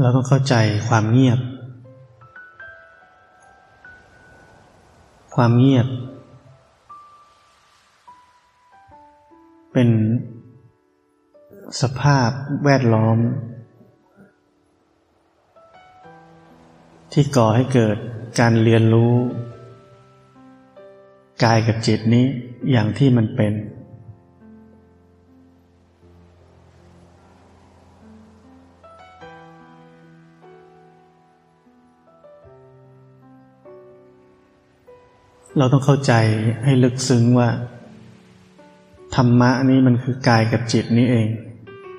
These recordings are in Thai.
เราต้องเข้าใจความเงียบ ความเงียบ เป็นสภาพแวดล้อม ที่ก่อให้เกิดการเรียนรู้ กายกับจิตนี้อย่างที่มันเป็น เราต้องเข้าใจให้ลึกซึ้งว่า ธรรมะนี้มันคือกายกับจิตนี้เอง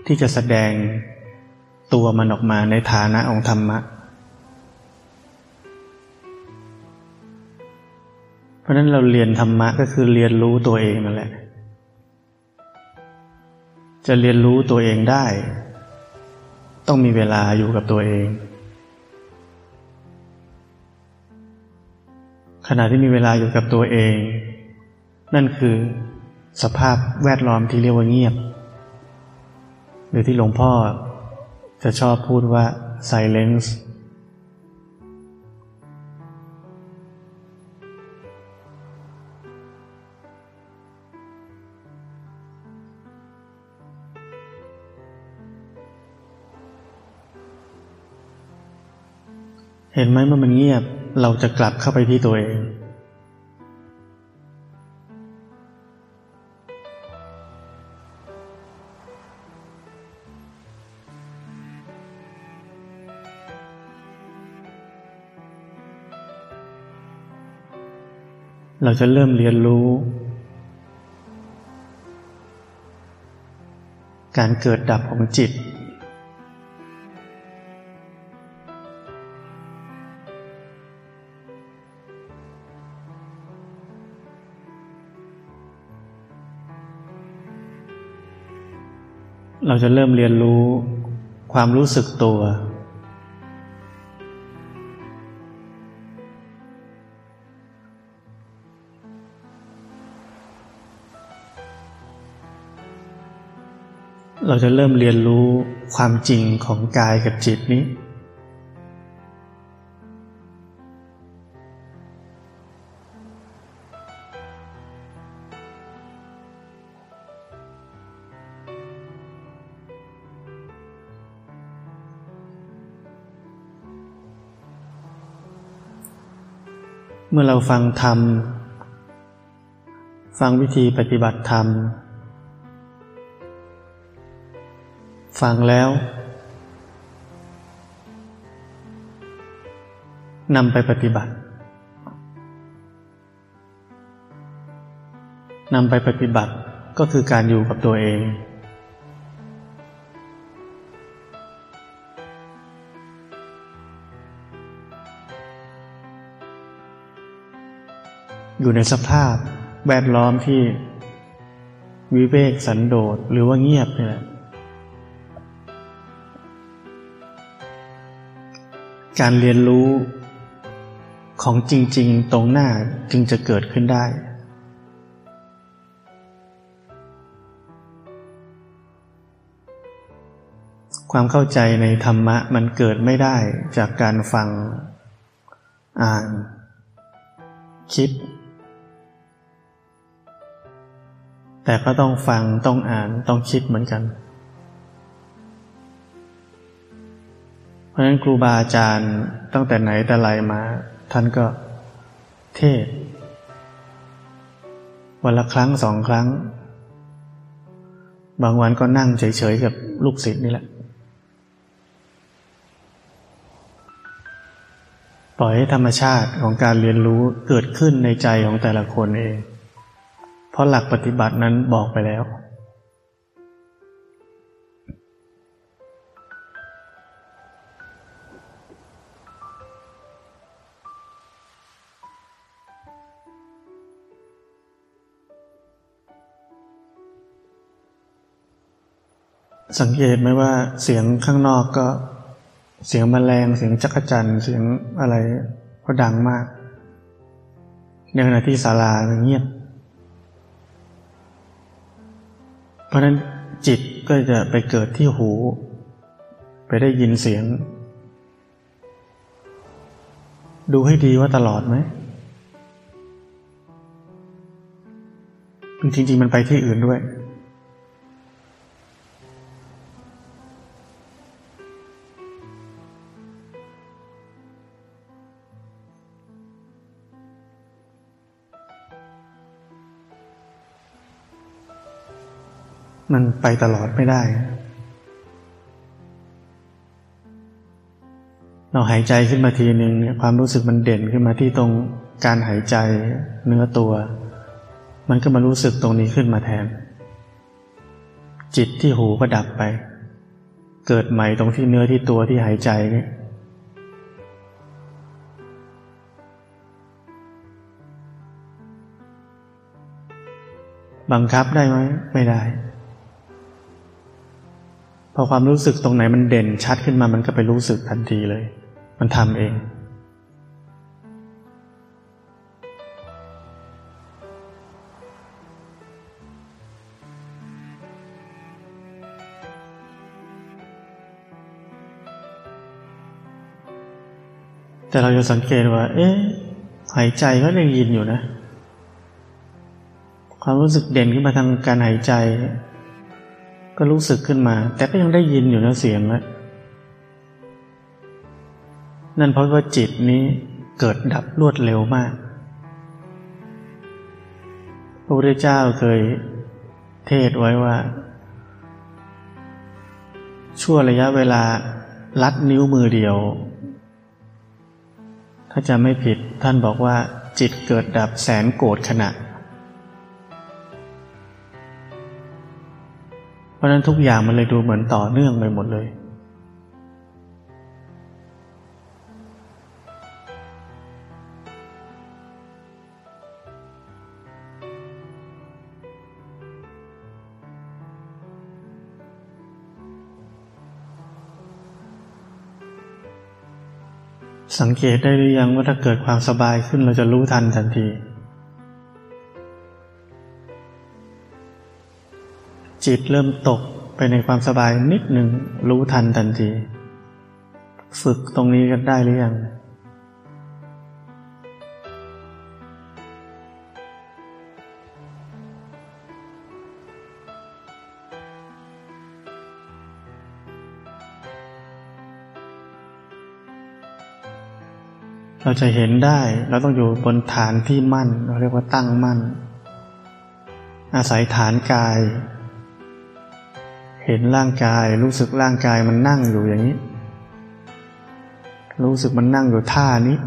ที่จะแสดงตัวมันออกมาในฐานะองธรรมะ เพราะนั้นเราเรียนธรรมะก็คือเรียนรู้ตัวเองนั่นแหละ จะเรียนรู้ตัวเองได้ ต้องมีเวลาอยู่กับตัวเอง ขณะที่มีเวลาอยู่กับตัวเอง นั่นคือสภาพแวดล้อมที่เรียกว่าเงียบ หรือที่หลวงพ่อจะชอบพูดว่า silence เห็นไหมเมื่อมันเงียบ เราจะกลับเข้าไปที่ตัวเอง เราจะเริ่มเรียนรู้ การเกิดดับของจิต เราจะเริ่มเรียนรู้ความรู้สึกตัว เราจะเริ่มเรียนรู้ความจริงของกายกับจิตนี้ มื่อเราฟังธรรม ฟังวิธีปฏิบัติธรรม ฟังแล้วนำไปปฏิบัตินำไปปฏิบัติก็คือการอยู่กับตัวเอง อยู่ในสภาพแวดล้อมที่วิเวกสันโดษหรือว่าเงียบนี่แหละการเรียนรู้ของจริง ๆ ตรงหน้าจึงจะเกิดขึ้นได้ ความเข้าใจในธรรมะมันเกิดไม่ได้จากการฟัง อ่าน คิด แต่ก็ต้องฟังต้องอ่านต้องคิดเหมือนกัน เพราะฉะนั้นครูบาอาจารย์ตั้งแต่ไหนแต่ไรมา ท่านก็เทศ วันละครั้งสองครั้ง บางวันก็นั่งเฉยๆกับลูกศิษย์นี่แหละ ปล่อยให้ธรรมชาติของการเรียนรู้เกิดขึ้นในใจของแต่ละคนเอง ราะหลักปฏิบัตินั้นบอกไปแล้ว สังเกตไหมว่าเสียงข้างนอกก็เสียงแมลงเสียงจักรจันเสียงอะไรก็ดังมาก ในขณะที่ศาลาเงียบ เพราะนั้นจิตก็จะไปเกิดที่หู ไปได้ยินเสียง ดูให้ดีว่าตลอดไหมจริงๆมันไปที่อื่นด้วย มันไปตลอดไม่ได้ เราหายใจขึ้นมาทีหนึ่งเนี่ยความรู้สึกมันเด่นขึ้นมาที่ตรงการหายใจเนื้อตัว มันก็มารู้สึกตรงนี้ขึ้นมาแทน จิตที่หูก็ดับไป เกิดใหม่ตรงที่เนื้อที่ตัวที่หายใจนี่บังคับได้ไหมไม่ได้ อความรู้สึกตรงไหนมันเด่นชัดขึ้นมามันก็ไปรู้สึกทันทีเลย มันทำเอง แต่เราจะสังเกตว่า เอ๊ะ หายใจก็ยังยินอยู่นะ ความรู้สึกเด่นขึ้นมาทางการหายใจ ก็รู้สึกขึ้นมา แต่ก็ยังได้ยินอยู่นะเสียงนะนั่นเพราะว่าจิตนี้เกิดดับรวดเร็วมาก พระพุทธเจ้าเคยเทศไว้ว่า ชั่วระยะเวลาลัดนิ้วมือเดียว ถ้าจะไม่ผิดท่านบอกว่าจิตเกิดดับแสนโกรธขณะ เพราะนั้นทุกอย่างมันเลยดูเหมือนต่อเนื่องไปหมดเลย สังเกตได้หรือยังว่าถ้าเกิดความสบายขึ้นเราจะรู้ทันทันที จิตเริ่มตกไปในความสบายนิดหนึ่งรู้ทันทันที ฝึกตรงนี้กันได้หรือยังเราจะเห็นได้ เราต้องอยู่บนฐานที่มั่น เราเรียกว่าตั้งมั่น อาศัยฐานกาย เห็นร่างกายรู้สึกร่างกายมันนั่งอยู่อย่างนี้ รู้สึกมันนั่งอยู่ท่านี้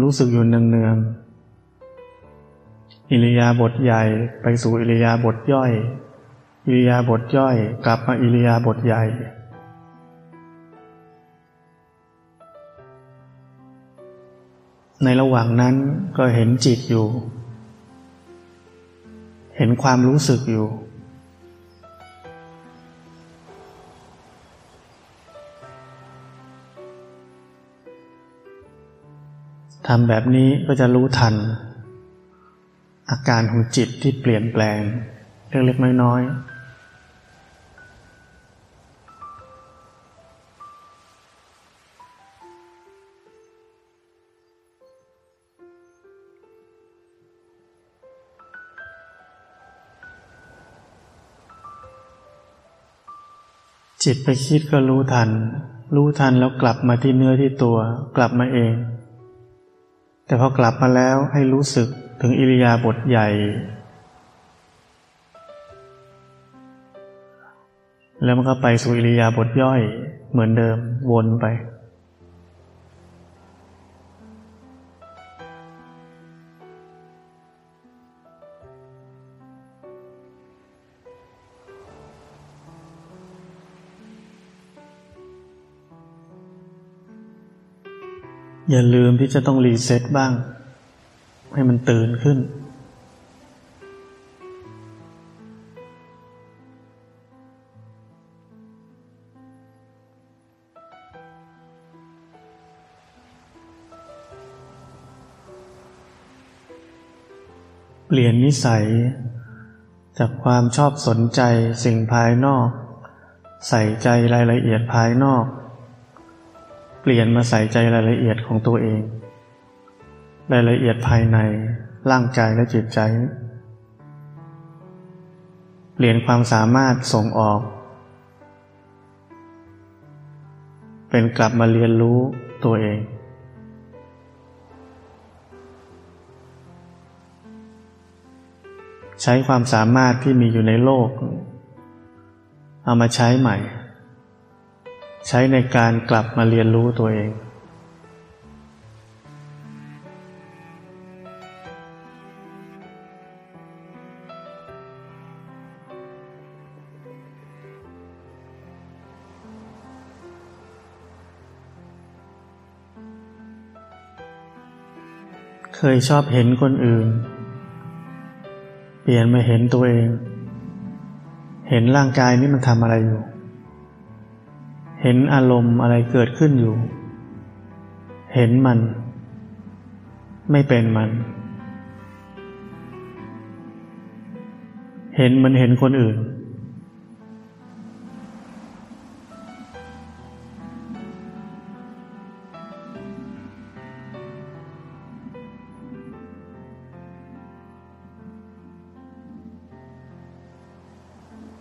รู้สึกอยู่เนืองๆอิริยาบถใหญ่ไปสู่อิริยาบถย่อย อิริยาบถย่อย กลับมาอิริยาบถใหญ่ในระหว่างนั้นก็เห็นจิตอยู่ เห็นความรู้สึกอยู่ ทำแบบนี้ก็จะรู้ทัน อาการของจิตที่เปลี่ยนแปลง เล็กๆน้อยๆ จิตไปคิดก็รู้ทัน รู้ทันแล้วกลับมาที่เนื้อที่ตัว กลับมาเอง แต่พอกลับมาแล้วให้รู้สึกถึงอิริยาบถใหญ่ แล้วมันก็ไปสู่อิริยาบถย่อยเหมือนเดิมวนไป อย่าลืมที่จะต้องรีเซ็ตบ้าง ให้มันตื่นขึ้น เปลี่ยนนิสัย จากความชอบสนใจสิ่งภายนอก ใส่ใจรายละเอียดภายนอก ลี่ยนมาใส่ใจรายละเอียดของตัวเอง รายละเอียดภายในร่างกายและจิตใจ เปลี่ยนความสามารถส่งออก เป็นกลับมาเรียนรู้ตัวเอง ใช้ความสามารถที่มีอยู่ในโลก เอามาใช้ใหม่ ใช้ในการกลับมาเรียนรู้ตัวเอง เคยชอบเห็นคนอื่น เปลี่ยนมาเห็นตัวเอง เห็นร่างกายนี้มันทำอะไรอยู่ เห็นอารมณ์อะไรเกิดขึ้นอยู่ เห็นมัน ไม่เป็นมัน เห็นมันเห็นคนอื่น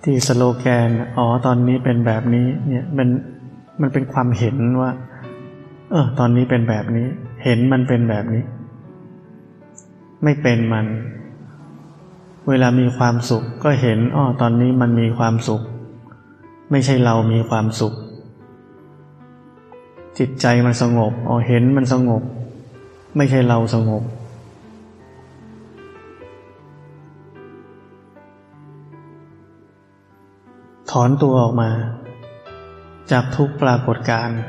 ที่สโลแกน อ๋อ ตอนนี้เป็นแบบนี้ เนี่ย มัน มันเป็นความเห็นว่า เออ ตอนนี้เป็นแบบนี้ เห็นมันเป็นแบบนี้ ไม่เป็นมัน เวลามีความสุข ก็เห็น อ๋อ ตอนนี้มันมีความสุข ไม่ใช่เรามีความสุข จิตใจมันสงบ อ๋อ เห็นมันสงบ ไม่ใช่เราสงบ ถอนตัวออกมา จากทุกปรากฏการณ์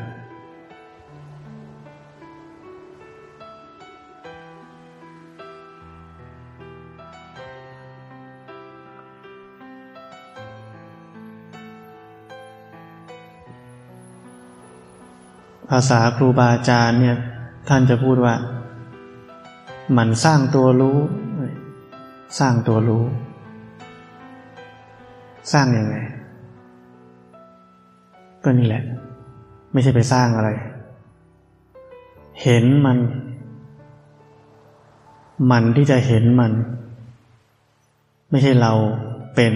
ภาษาครูบาอาจารย์เนี่ยท่านจะพูดว่า มันสร้างตัวรู้ สร้างตัวรู้ สร้างยังไง ก็นี่แหละ ไม่ใช่ไปสร้างอะไร เห็นมัน มันที่จะเห็นมัน ไม่ใช่เราเป็น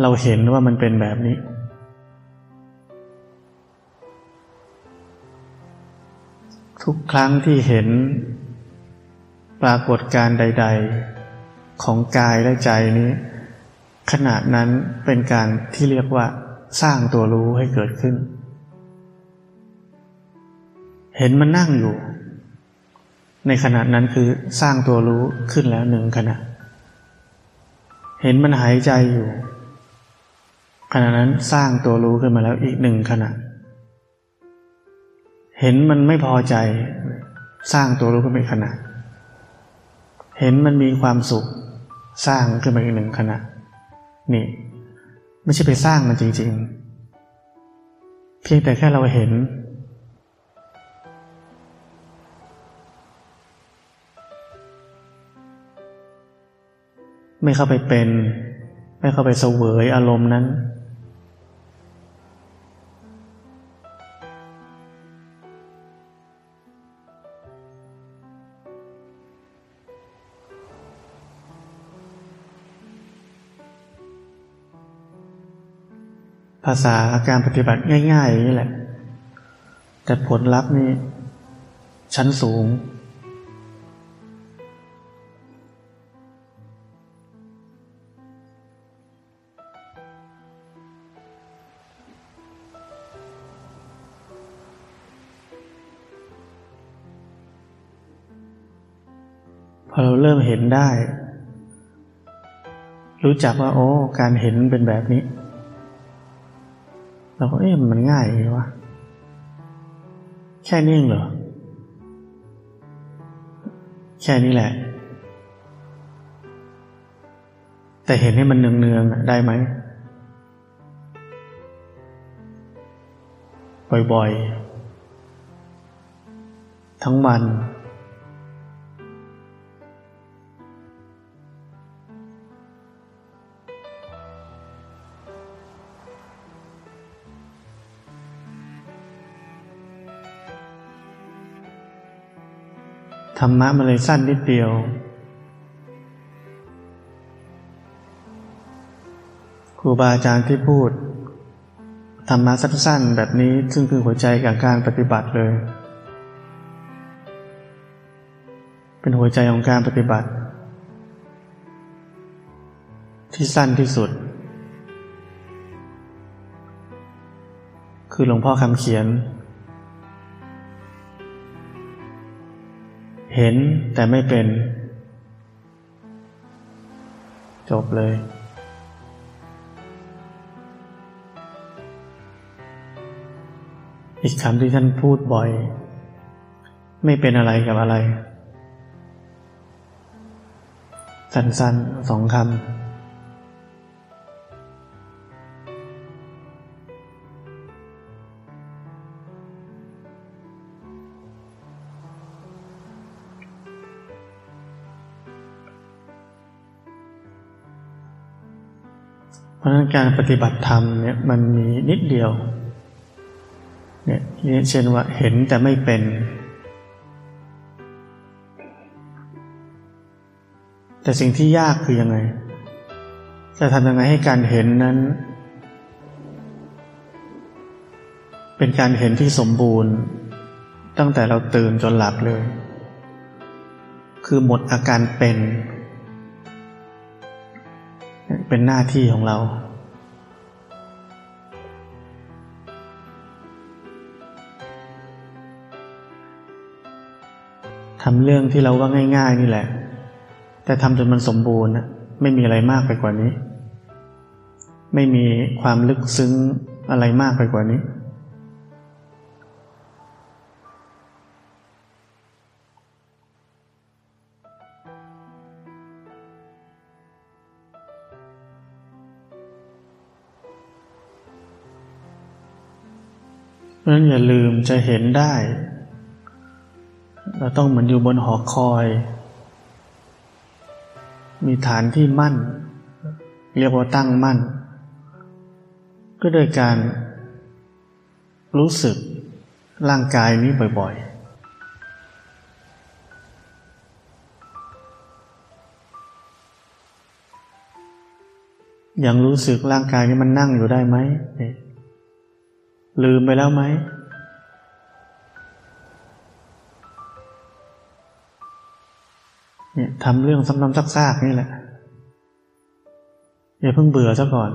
เราเห็นว่ามันเป็นแบบนี้ ทุกครั้งที่เห็นปรากฏการใด ๆ ของกายและใจนี้ ขณะนั้นเป็นการที่เรียกว่า สร้างตัวรู้ให้เกิดขึ้น เห็นมันนั่งอยู่ ในขณะนั้นคือสร้างตัวรู้ขึ้นแล้วหนึ่งขณะ เห็นมันหายใจอยู่ ขณะนั้นสร้างตัวรู้ขึ้นมาแล้วอีกหนึ่งขณะ เห็นมันไม่พอใจ สร้างตัวรู้ขึ้นมาอีกขณะ เห็นมันมีความสุข สร้างขึ้นมาอีกหนึ่งขณะ นี่ ไม่ใช่ไปสร้างมันจริง ๆ เพียงแต่แค่เราเห็น ไม่เข้าไปเป็น ไม่เข้าไปเสวยอารมณ์นั้น ภาษาการปฏิบัติง่ายๆอย่างนี้แหละ แต่ผลลัพธ์นี่ชั้นสูง พอเราเริ่มเห็นได้ รู้จักว่า โอ้ การเห็นเป็นแบบนี้ เราก็เอ๊ะมันง่ายเลยวะแค่นี้เหรอ แค่นี้แหละ แต่เห็นให้มันเนืองๆได้ไหมบ่อยๆ ทั้งวัน ธรรมะมันเลยสั้นนิดเดียว ครูบาอาจารย์ที่พูด ธรรมะสั้นๆแบบนี้ซึ่งคือหัวใจของการปฏิบัติเลย เป็นหัวใจของการปฏิบัติ ที่สั้นที่สุด คือหลวงพ่อคำเขียน เห็นแต่ไม่เป็น จบเลย อีกคำที่ท่านพูดบ่อย ไม่เป็นอะไรกับอะไร สั้นๆสองคำ ราะนั้นการปฏิบัติธรรมเนี่ยมันมีนิดเดียวเนี่ยเช่นว่าเห็นแต่ไม่เป็น แต่สิ่งที่ยากคือยังไง จะทำยังไงให้การเห็นนั้น เป็นการเห็นที่สมบูรณ์ ตั้งแต่เราตื่นจนหลับเลย คือหมดอาการเป็น เป็นหน้าที่ของเรา ทำเรื่องที่เราว่าง่าย ๆ นี่แหละ แต่ทำจนมันสมบูรณ์ไม่มีอะไรมากไปกว่านี้ ไม่มีความลึกซึ้งอะไรมากไปกว่านี้ ราะนั้นอย่าลืมจะเห็นได้ เราต้องเหมือนอยู่บนหอคอย มีฐานที่มั่น เรียกว่าตั้งมั่น ก็โดยการรู้สึกร่างกายนี้บ่อยๆยังรู้สึกร่างกายนี้มันนั่งอยู่ได้ไหม ลืมไปแล้วไหม เนี่ยทำเรื่องซ้ำๆซากๆนี่แหละ อย่าเพิ่งเบื่อซะก่อน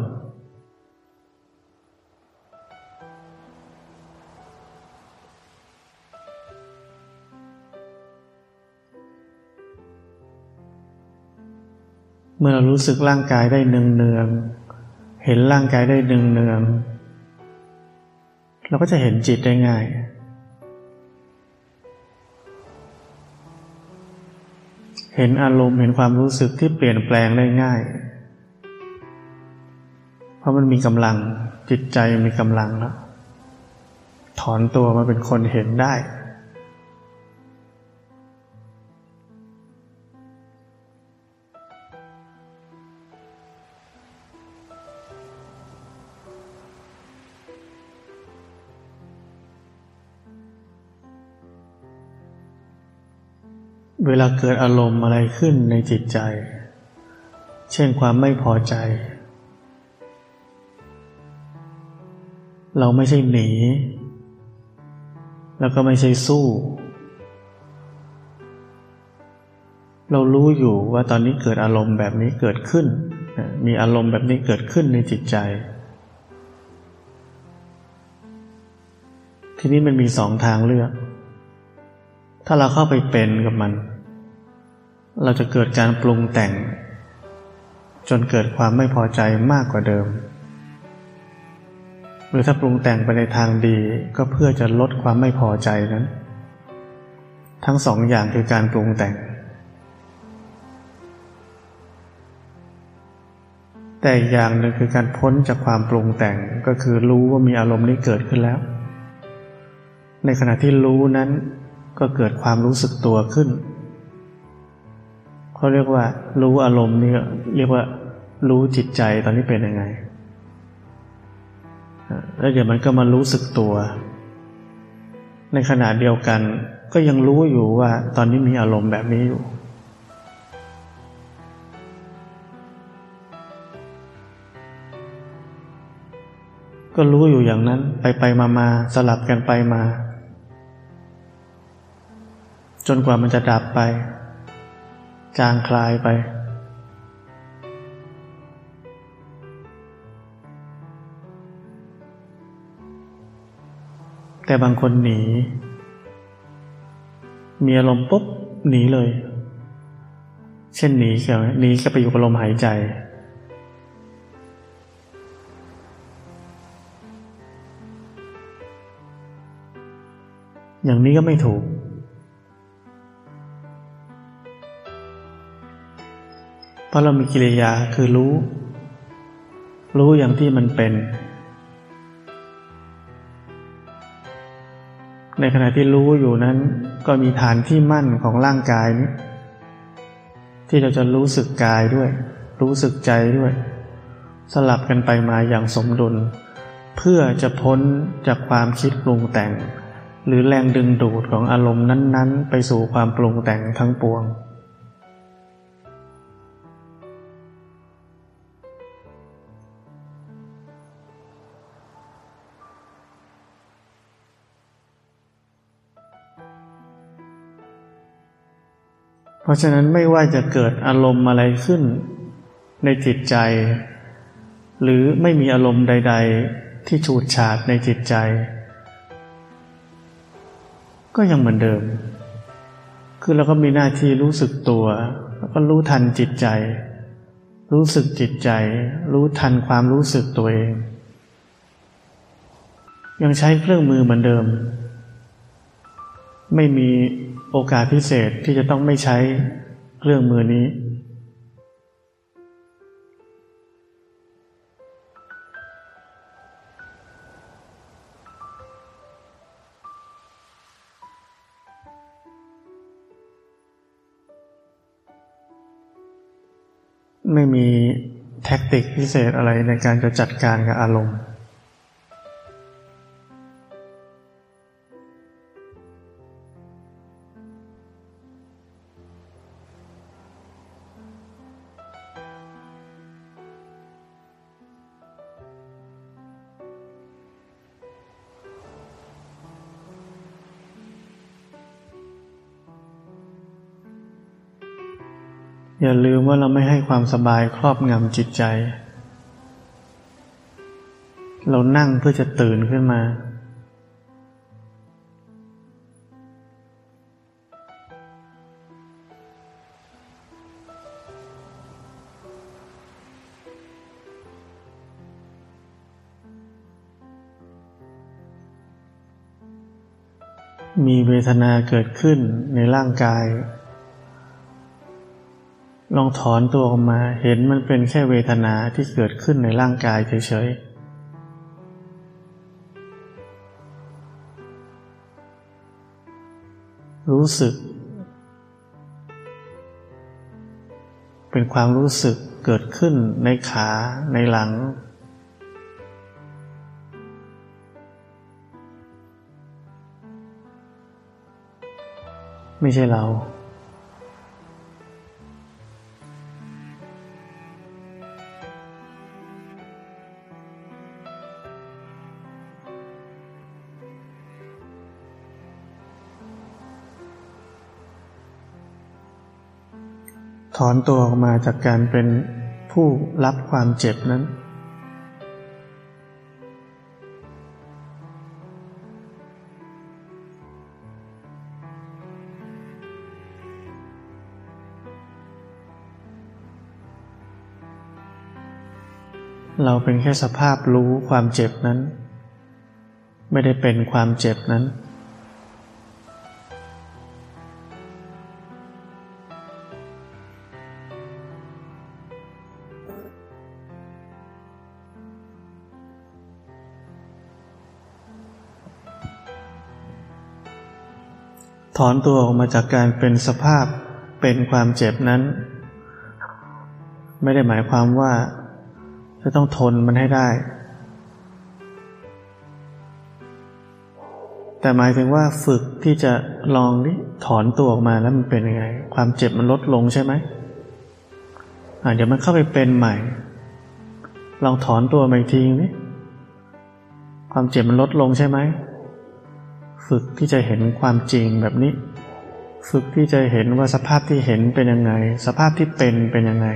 เมื่อเรารู้สึกร่างกายได้เนืองๆเห็นร่างกายได้เนืองๆ เราก็จะเห็นจิตได้ง่ายเห็นอารมณ์เห็นความรู้สึกที่เปลี่ยนแปลงได้ง่าย เพราะมันมีกำลังจิตใจมีกำลังแล้ว ถอนตัวมาเป็นคนเห็นได้ เวลาเกิดอารมณ์อะไรขึ้นในจิตใจ เช่นความไม่พอใจ เราไม่ใช่หนี แล้วก็ไม่ใช่สู้ เรารู้อยู่ว่าตอนนี้เกิดอารมณ์แบบนี้เกิดขึ้น มีอารมณ์แบบนี้เกิดขึ้นในจิตใจ ทีนี้มันมีสองทางเลือก ถ้าเราเข้าไปเป็นกับมัน เราจะเกิดการปรุงแต่ง จนเกิดความไม่พอใจมากกว่าเดิม หรือถ้าปรุงแต่งไปในทางดีก็เพื่อจะลดความไม่พอใจนั้น ทั้งสองอย่างคือการปรุงแต่ง แต่อย่างหนึ่งคือการพ้นจากความปรุงแต่งก็คือรู้ว่ามีอารมณ์นี้เกิดขึ้นแล้ว ในขณะที่รู้นั้นก็เกิดความรู้สึกตัวขึ้น เขาเรียกว่า รู้อารมณ์นี่เรียกว่ารู้จิตใจตอนนี้เป็นยังไง แล้วเดี๋ยวมันก็มารู้สึกตัว ในขณะเดียวกัน ก็ยังรู้อยู่ว่าตอนนี้มีอารมณ์แบบนี้อยู่ก็รู้อยู่อย่างนั้นไปไปมามาสลับกันไปมา จนกว่ามันจะดับไป จางคลายไป แต่บางคนหนี มีอารมณ์ปุ๊บหนีเลย เช่นหนีเกี่ยวหนีก็ไปอยู่กับลมหายใจ อย่างนี้ก็ไม่ถูก เพราะเรามีกิริยาคือรู้ รู้อย่างที่มันเป็น ในขณะที่รู้อยู่นั้น ก็มีฐานที่มั่นของร่างกายนี้ ที่เราจะรู้สึกกายด้วย รู้สึกใจด้วย สลับกันไปมาอย่างสมดุล เพื่อจะพ้นจากความคิดปรุงแต่ง หรือแรงดึงดูดของอารมณ์นั้น ๆ ไปสู่ความปรุงแต่งทั้งปวง เพราะฉะนั้นไม่ว่าจะเกิดอารมณ์อะไรขึ้น ในจิตใจ หรือไม่มีอารมณ์ใด ๆ ที่ฉูดฉาดในจิตใจ ก็ยังเหมือนเดิม คือเราก็มีหน้าที่รู้สึกตัว แล้วก็รู้ทันจิตใจ รู้สึกจิตใจ รู้ทันความรู้สึกตัวเอง ยังใช้เครื่องมือเหมือนเดิม ไม่มี โอกาสพิเศษที่จะต้องไม่ใช้เครื่องมือนี้ ไม่มีแท็กติกพิเศษอะไรในการจะจัดการกับอารมณ์ อย่าลืมว่าเราไม่ให้ความสบายครอบงำจิตใจ เรานั่งเพื่อจะตื่นขึ้นมา มีเวทนาเกิดขึ้นในร่างกาย ลองถอนตัวออกมาเห็นมันเป็นแค่เวทนาที่เกิดขึ้นในร่างกายเฉยๆ รู้สึก เป็นความรู้สึกเกิดขึ้นในขาในหลัง ไม่ใช่เรา อนตัวออกมาจากการเป็นผู้รับความเจ็บนั้น เราเป็นแค่สภาพรู้ความเจ็บนั้น ไม่ได้เป็นความเจ็บนั้น อนตัวออกมาจากการเป็นสภาพเป็นความเจ็บนั้น ไม่ได้หมายความว่า จะต้องทนมันให้ได้ แต่หมายถึงว่าฝึกที่จะลองนี่ถอนตัวออกมาแล้วมันเป็นยังไง ความเจ็บมันลดลงใช่ไหมอาเดี๋ยวมันเข้าไปเป็นใหม่ ลองถอนตัวมาอีกทีนี่ความเจ็บมันลดลงใช่ไหม ฝึกที่จะเห็นความจริงแบบนี้ ฝึกที่จะเห็นว่าสภาพที่เห็นเป็นยังไง สภาพที่เป็นเป็นยังไง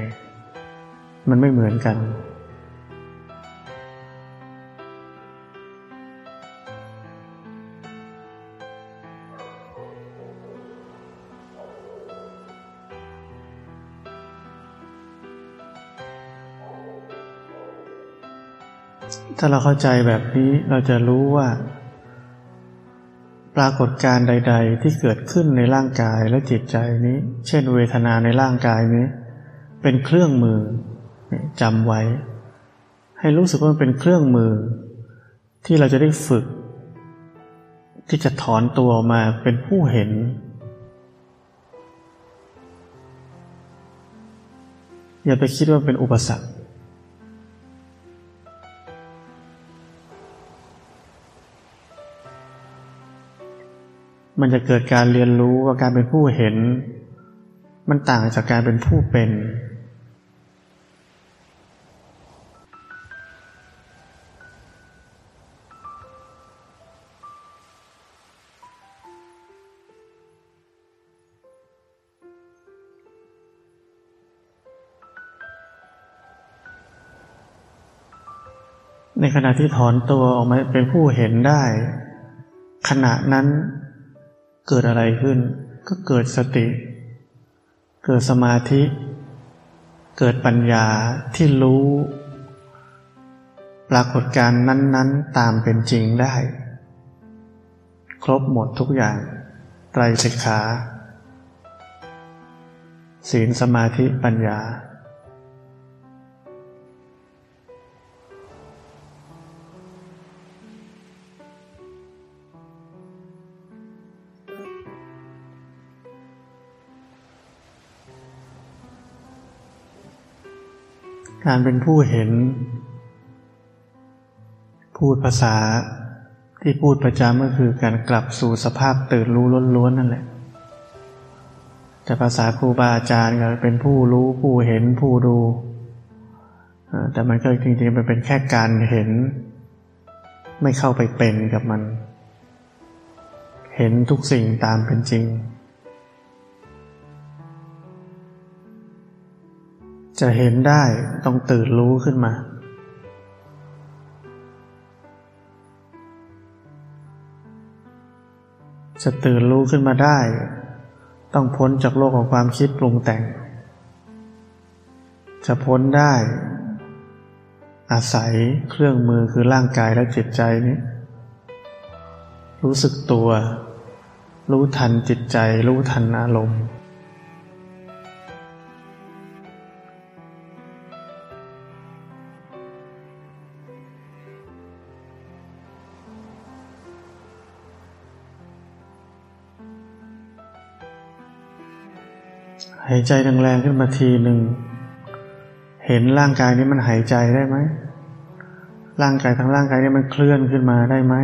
มันไม่เหมือนกันถ้าเราเข้าใจแบบนี้เราจะรู้ว่า ปรากฏการใด ๆ ที่เกิดขึ้นในร่างกายและจิตใจนี้ เช่นเวทนาในร่างกายนี้ เป็นเครื่องมือจำไว้ ให้รู้สึกว่ามันเป็นเครื่องมือ ที่เราจะได้ฝึก ที่จะถอนตัวมาเป็นผู้เห็นอย่าไปคิดว่าเป็นอุปสรรค มันจะเกิดการเรียนรู้ว่าการเป็นผู้เห็น มันต่างจากการเป็นผู้เป็น ในขณะที่ถอนตัวออกมาเป็นผู้เห็นได้ ขณะนั้น เกิดอะไรขึ้น ก็เกิดสติ เกิดสมาธิ เกิดปัญญาที่รู้ ปรากฏการณ์นั้น ๆ ตามเป็นจริงได้ ครบหมดทุกอย่าง ไตรสิกขาศีลสมาธิปัญญา การเป็นผู้เห็น พูดภาษาที่พูดประจำก็คือการกลับสู่สภาพตื่นรู้ล้วนๆนั่นแหละจะภาษาครูบาอาจารย์ก็เป็นผู้รู้ผู้เห็นผู้ดูแต่มันก็จริงๆมันเป็นแค่การเห็น ไม่เข้าไปเป็นกับมัน เห็นทุกสิ่งตามเป็นจริง จะเห็นได้ต้องตื่นรู้ขึ้นมา จะตื่นรู้ขึ้นมาได้ ต้องพ้นจากโลกของความคิดปรุงแต่ง จะพ้นได้ อาศัยเครื่องมือคือร่างกายและจิตใจนี้รู้สึกตัว รู้ทันจิตใจ รู้ทันอารมณ์ หายใจแรงๆขึ้นมาทีหนึ่ง เห็นร่างกายนี้มันหายใจได้ไหม ร่างกายทั้งร่างกายนี้มันเคลื่อนขึ้นมาได้ไหม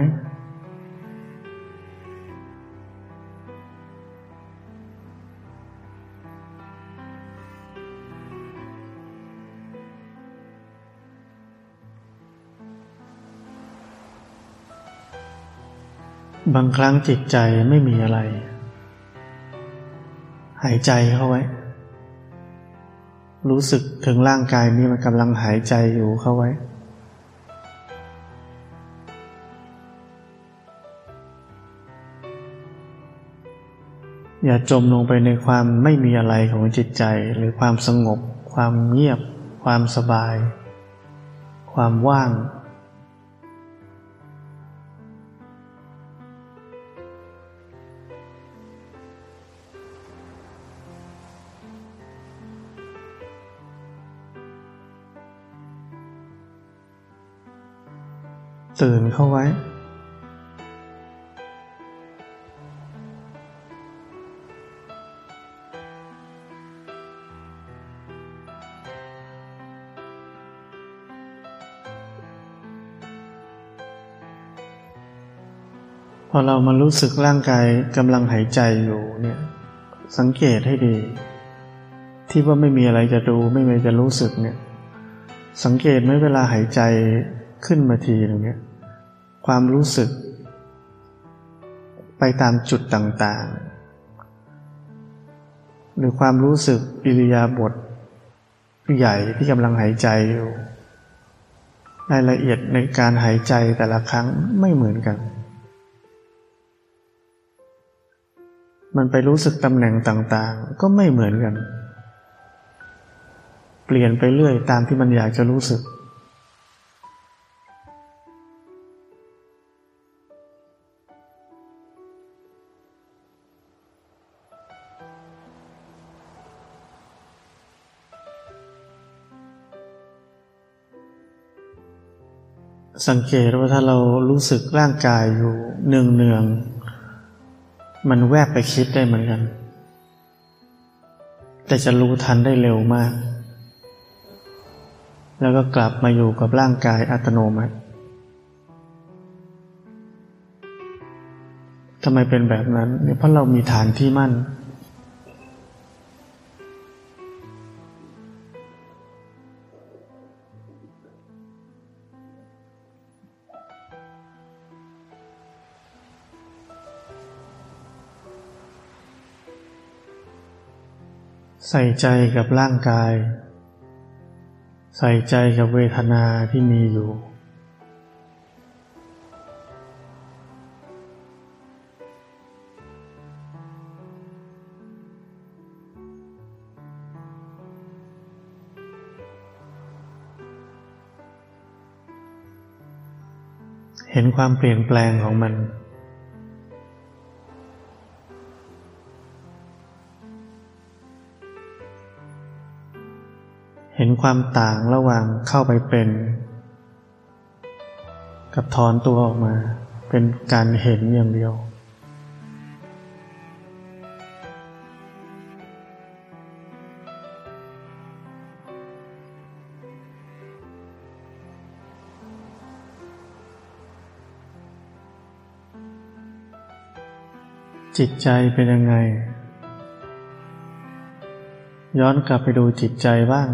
บางครั้งจิตใจไม่มีอะไร หายใจเข้าไว้ รู้สึกถึงร่างกายนี้มันกำลังหายใจอยู่เข้าไว้ อย่าจมลงไปในความไม่มีอะไรของจิตใจ หรือความสงบ ความเงียบ ความสบาย ความว่าง ตื่นเข้าไว้ พอเรามารู้สึกร่างกายกำลังหายใจอยู่เนี่ย สังเกตให้ดี ที่ว่าไม่มีอะไรจะดูไม่มีจะรู้สึกเนี่ย สังเกตไหมเวลาหายใจขึ้นมาทีตรงนี้ ความรู้สึก ไปตามจุดต่างๆ หรือความรู้สึกอิริยาบถใหญ่ที่กำลังหายใจอยู่รายละเอียดในการหายใจแต่ละครั้งไม่เหมือนกัน มันไปรู้สึกตำแหน่งต่างๆ ก็ไม่เหมือนกัน เปลี่ยนไปเรื่อยตามที่มันอยากจะรู้สึก สังเกตว่าถ้าเรารู้สึกร่างกายอยู่เนืองเนืองมันแวบไปคิดได้เหมือนกัน แต่จะรู้ทันได้เร็วมาก แล้วก็กลับมาอยู่กับร่างกายอัตโนมัติทำไมเป็นแบบนั้นเนี่ยเพราะเรามีฐานที่มั่น ใส่ใจกับร่างกาย ใส่ใจกับเวทนาที่มีอยู่ เห็นความเปลี่ยนแปลงของมัน เห็นความต่างระหว่างเข้าไปเป็น กับถอนตัวออกมา เป็นการเห็นอย่างเดียวจิตใจเป็นยังไง ย้อนกลับไปดูจิตใจบ้าง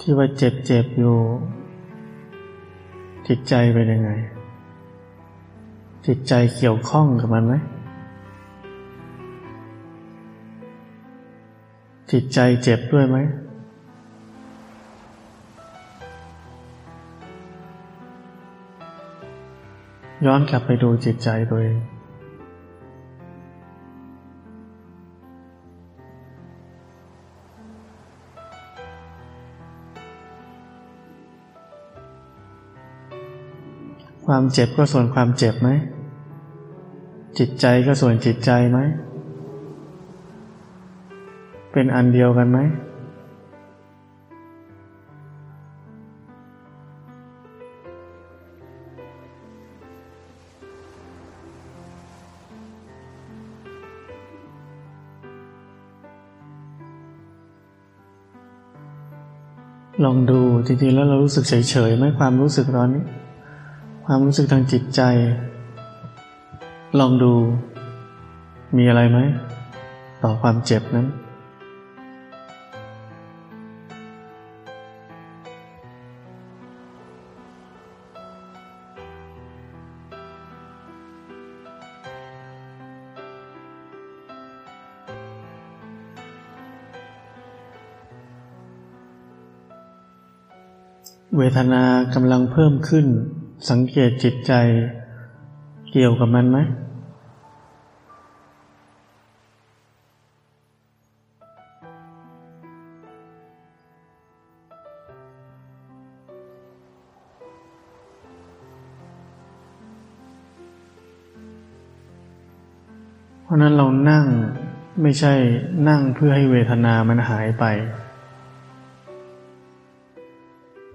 ที่ว่าเจ็บเจ็บอยู่ จิตใจเป็นยังไง จิตใจเกี่ยวข้องกับมันไหมจิตใจเจ็บด้วยไหมย้อนกลับไปดูจิตใจตัวเอง ความเจ็บก็ส่วนความเจ็บไหม จิตใจก็ส่วนจิตใจไหม เป็นอันเดียวกันไหม ลองดูจริงๆแล้วเรารู้สึกเฉยๆไหมความรู้สึกตอนนี้ ความรู้สึกทางจิตใจ ลองดู มีอะไรไหม ต่อความเจ็บนั้น เวทนากำลังเพิ่มขึ้น สังเกตจิตใจเกี่ยวกับมันไหมเพราะนั้นเรานั่งไม่ใช่นั่งเพื่อให้เวทนามันหายไป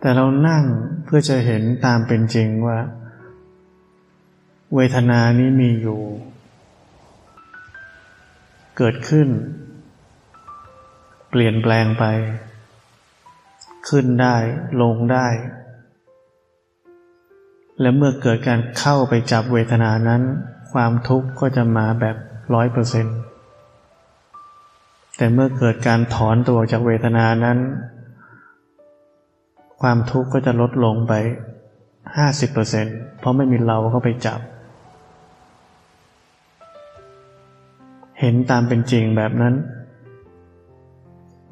แต่เรานั่งเพื่อจะเห็นตามเป็นจริงว่า เวทนานี้มีอยู่ เกิดขึ้น เปลี่ยนแปลงไป ขึ้นได้ลงได้ และเมื่อเกิดการเข้าไปจับเวทนานั้น ความทุกข์ก็จะมาแบบร้อยเปอร์เซ็นต์แต่เมื่อเกิดการถอนตัวจากเวทนานั้น ความทุกข์ก็จะลดลงไปห้าสิบเปอร์เซนต์เพราะไม่มีเราเข้าไปจับ เห็นตามเป็นจริงแบบนั้น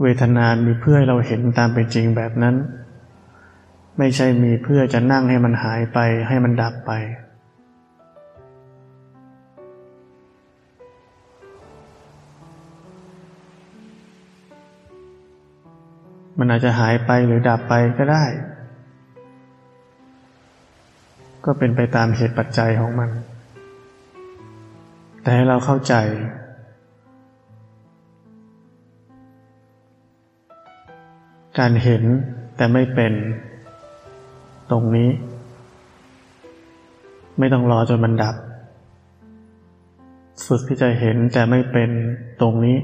เวทนามีเพื่อให้เราเห็นตามเป็นจริงแบบนั้น ไม่ใช่มีเพื่อจะนั่งให้มันหายไปให้มันดับไป มันอาจจะหายไปหรือดับไปก็ได้ ก็เป็นไปตามเหตุปัจจัยของมัน แต่ให้เราเข้าใจ การเห็นแต่ไม่เป็นตรงนี้ ไม่ต้องรอจนมันดับ ฝึกที่จะเห็นแต่ไม่เป็นตรงนี้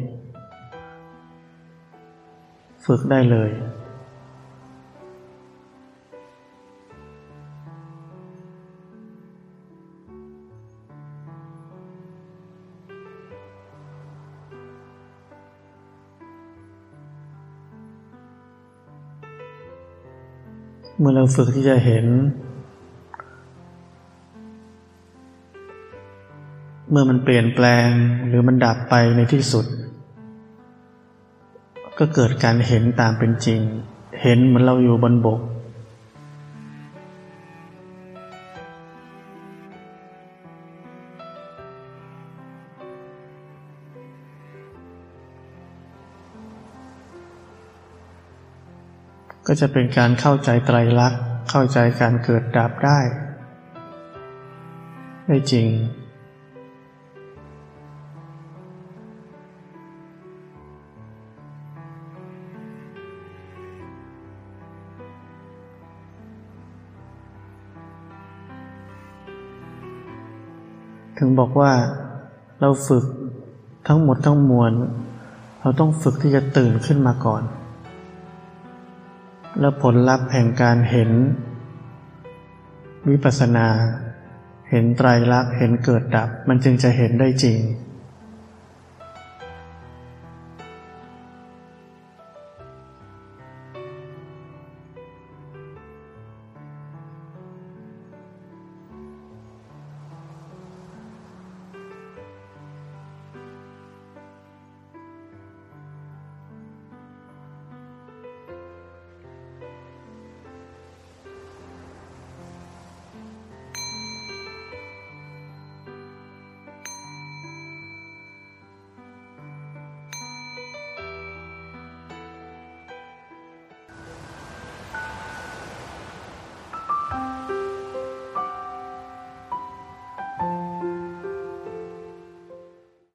ฝึกได้เลยเมื่อเราฝึกที่จะเห็น เมื่อมันเปลี่ยนแปลงหรือมันดับไปในที่สุด ก็เกิดการเห็นตามเป็นจริง เห็นเหมือนเราอยู่บนบก ก็จะเป็นการเข้าใจไตรลักษณ์ เข้าใจการเกิดดับได้ ได้จริง ถึงบอกว่าเราฝึกทั้งหมดทั้งมวล เราต้องฝึกที่จะตื่นขึ้นมาก่อน แล้วผลลัพธ์แห่งการเห็น วิปัสสนา เห็นไตรลักษณ์เห็นเกิดดับ มันจึงจะเห็นได้จริง